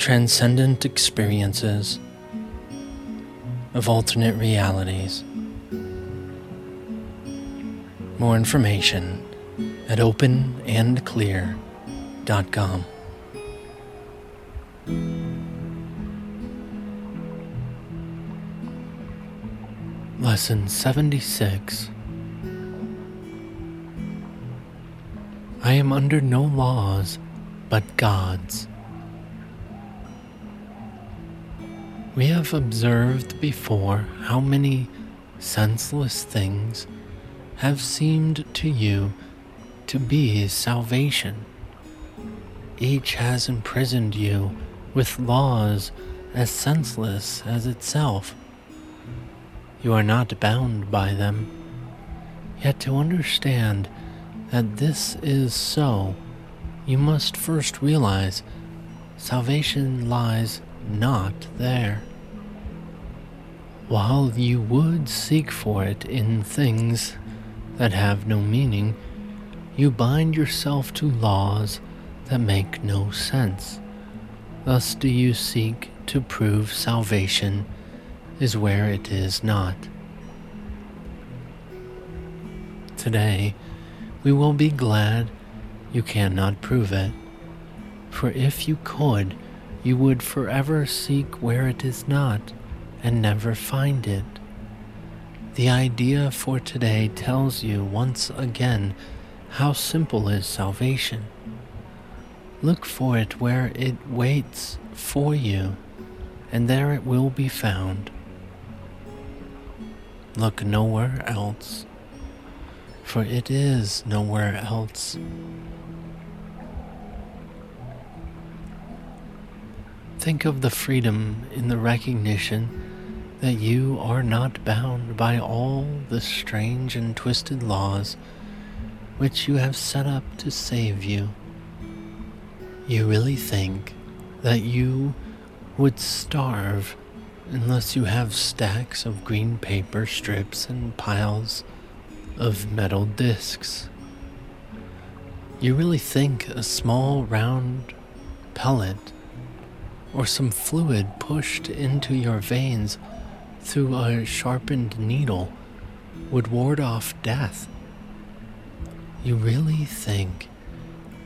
transcendent experiences of alternate realities. More information at openandclear.com. Lesson 76 I am under no laws but God's. We have observed before how many senseless things have seemed to you to be salvation. Each has imprisoned you with laws as senseless as itself. You are not bound by them. Yet to understand that this is so, you must first realize salvation lies not there. While you would seek for it in things that have no meaning, you bind yourself to laws that make no sense. Thus do you seek to prove salvation is where it is not. Today, we will be glad you cannot prove it, for if you could, you would forever seek where it is not and never find it. The idea for today tells you once again how simple is salvation. Look for it where it waits for you, and there it will be found. Look nowhere else, for it is nowhere else. Think of the freedom in the recognition that you are not bound by all the strange and twisted laws which you have set up to save you. You really think that you would starve unless you have stacks of green paper strips and piles of metal discs. You really think a small round pellet or some fluid pushed into your veins through a sharpened needle would ward off death. You really think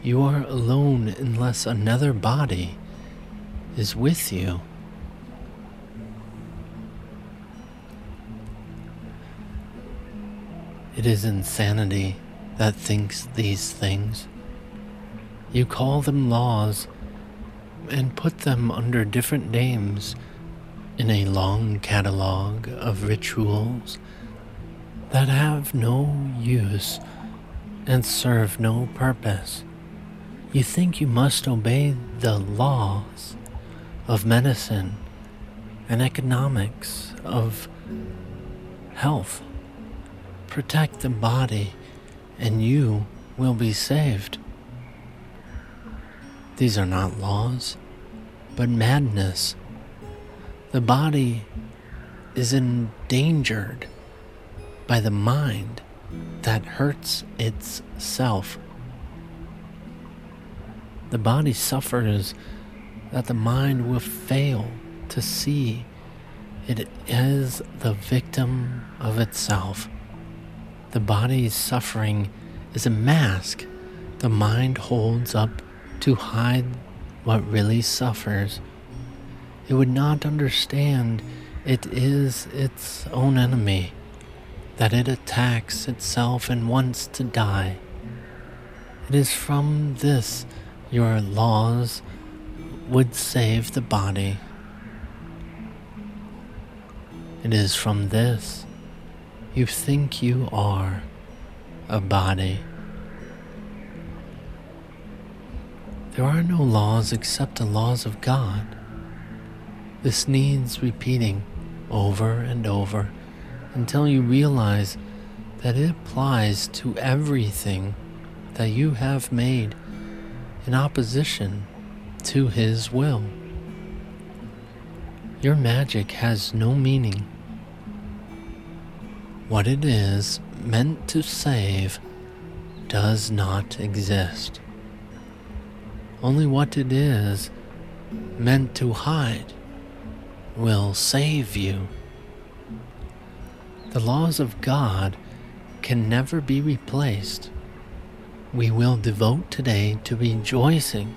you are alone unless another body is with you. It is insanity that thinks these things. You call them laws and put them under different names in a long catalog of rituals that have no use and serve no purpose. You think you must obey the laws of medicine and economics of health protect the body, and you will be saved. These are not laws, but madness. The body is endangered by the mind that hurts itself. The body suffers that the mind will fail to see it is the victim of itself. The body's suffering is a mask the mind holds up to hide what really suffers. It would not understand it is its own enemy, that it attacks itself and wants to die. It is from this your laws would save the body. It is from this you think you are a body. There are no laws except the laws of God. This needs repeating over and over until you realize that it applies to everything that you have made in opposition to His will. Your magic has no meaning. What it is meant to save does not exist. Only what it is meant to hide will save you. The laws of God can never be replaced. We will devote today to rejoicing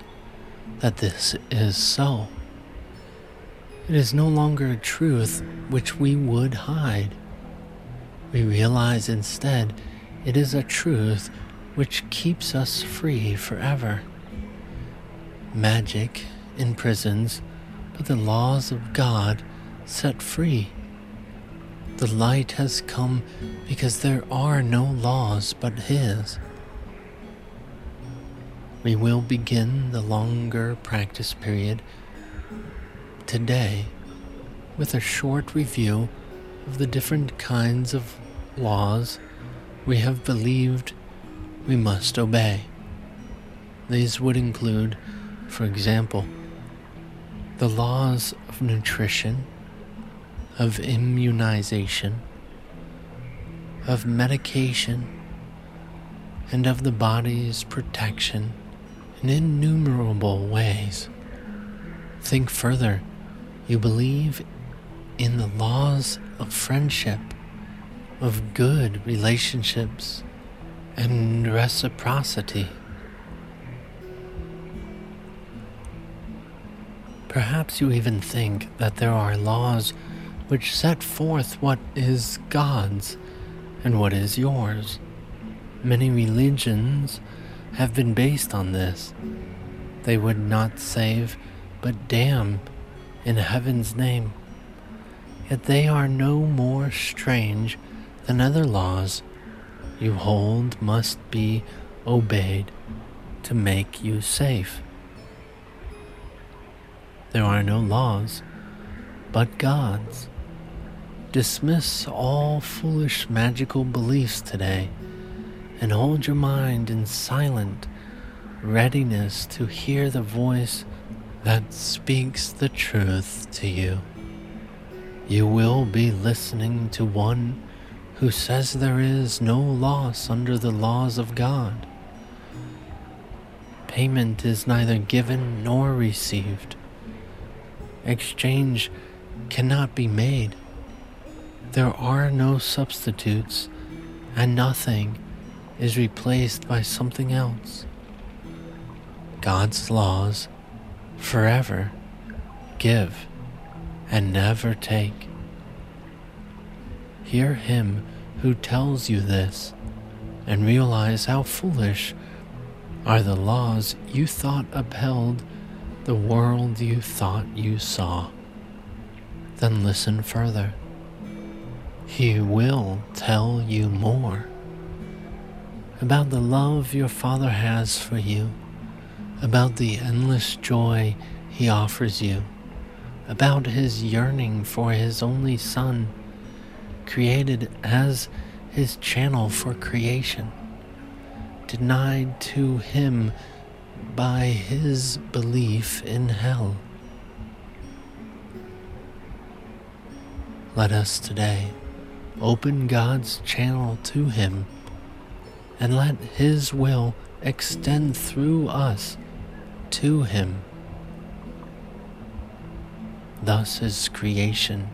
that this is so. It is no longer a truth which we would hide. We realize instead it is a truth which keeps us free forever. Magic imprisons, but the laws of God set free. The light has come because there are no laws but His. We will begin the longer practice period today with a short review of the different kinds of laws we have believed we must obey. These would include, for example, the laws of nutrition, of immunization, of medication, and of the body's protection in innumerable ways. Think further. You believe in the laws of friendship, of good relationships, and reciprocity. Perhaps you even think that there are laws which set forth what is God's and what is yours. Many religions have been based on this. They would not save, but damn in heaven's name. Yet they are no more strange than other laws you hold must be obeyed to make you safe. There are no laws, but God's. Dismiss all foolish magical beliefs today and hold your mind in silent readiness to hear the voice that speaks the truth to you. You will be listening to one who says there is no loss under the laws of God. Payment is neither given nor received. Exchange cannot be made. There are no substitutes, and nothing is replaced by something else. God's laws forever give and never take. Hear him who tells you this and realize how foolish are the laws you thought upheld the world you thought you saw. Then listen further. He will tell you more about the love your Father has for you, about the endless joy He offers you, about His yearning for His only Son created as his channel for creation, denied to him by his belief in hell. Let us today open God's channel to him and let his will extend through us to him. Thus is creation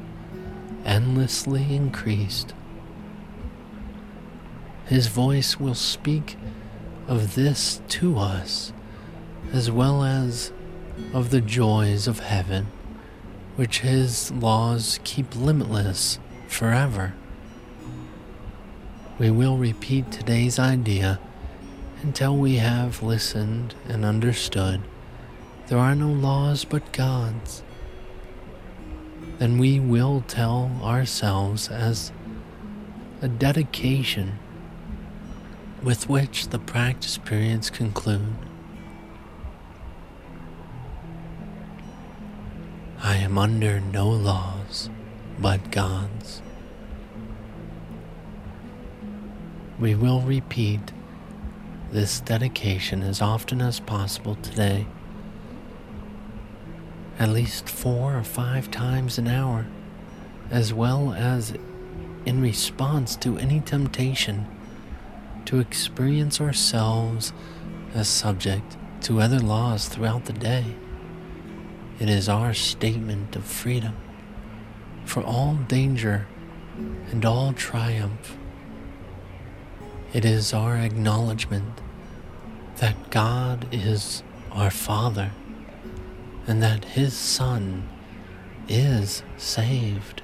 endlessly increased. His voice will speak of this to us, as well as of the joys of heaven, which His laws keep limitless forever. We will repeat today's idea until we have listened and understood. There are no laws but God's then we will tell ourselves as a dedication with which the practice periods conclude. I am under no laws but God's. We will repeat this dedication as often as possible today, at least four or five times an hour, as well as in response to any temptation to experience ourselves as subject to other laws throughout the day. It is our statement of freedom for all danger and all triumph. It is our acknowledgement that God is our Father and that His Son is saved.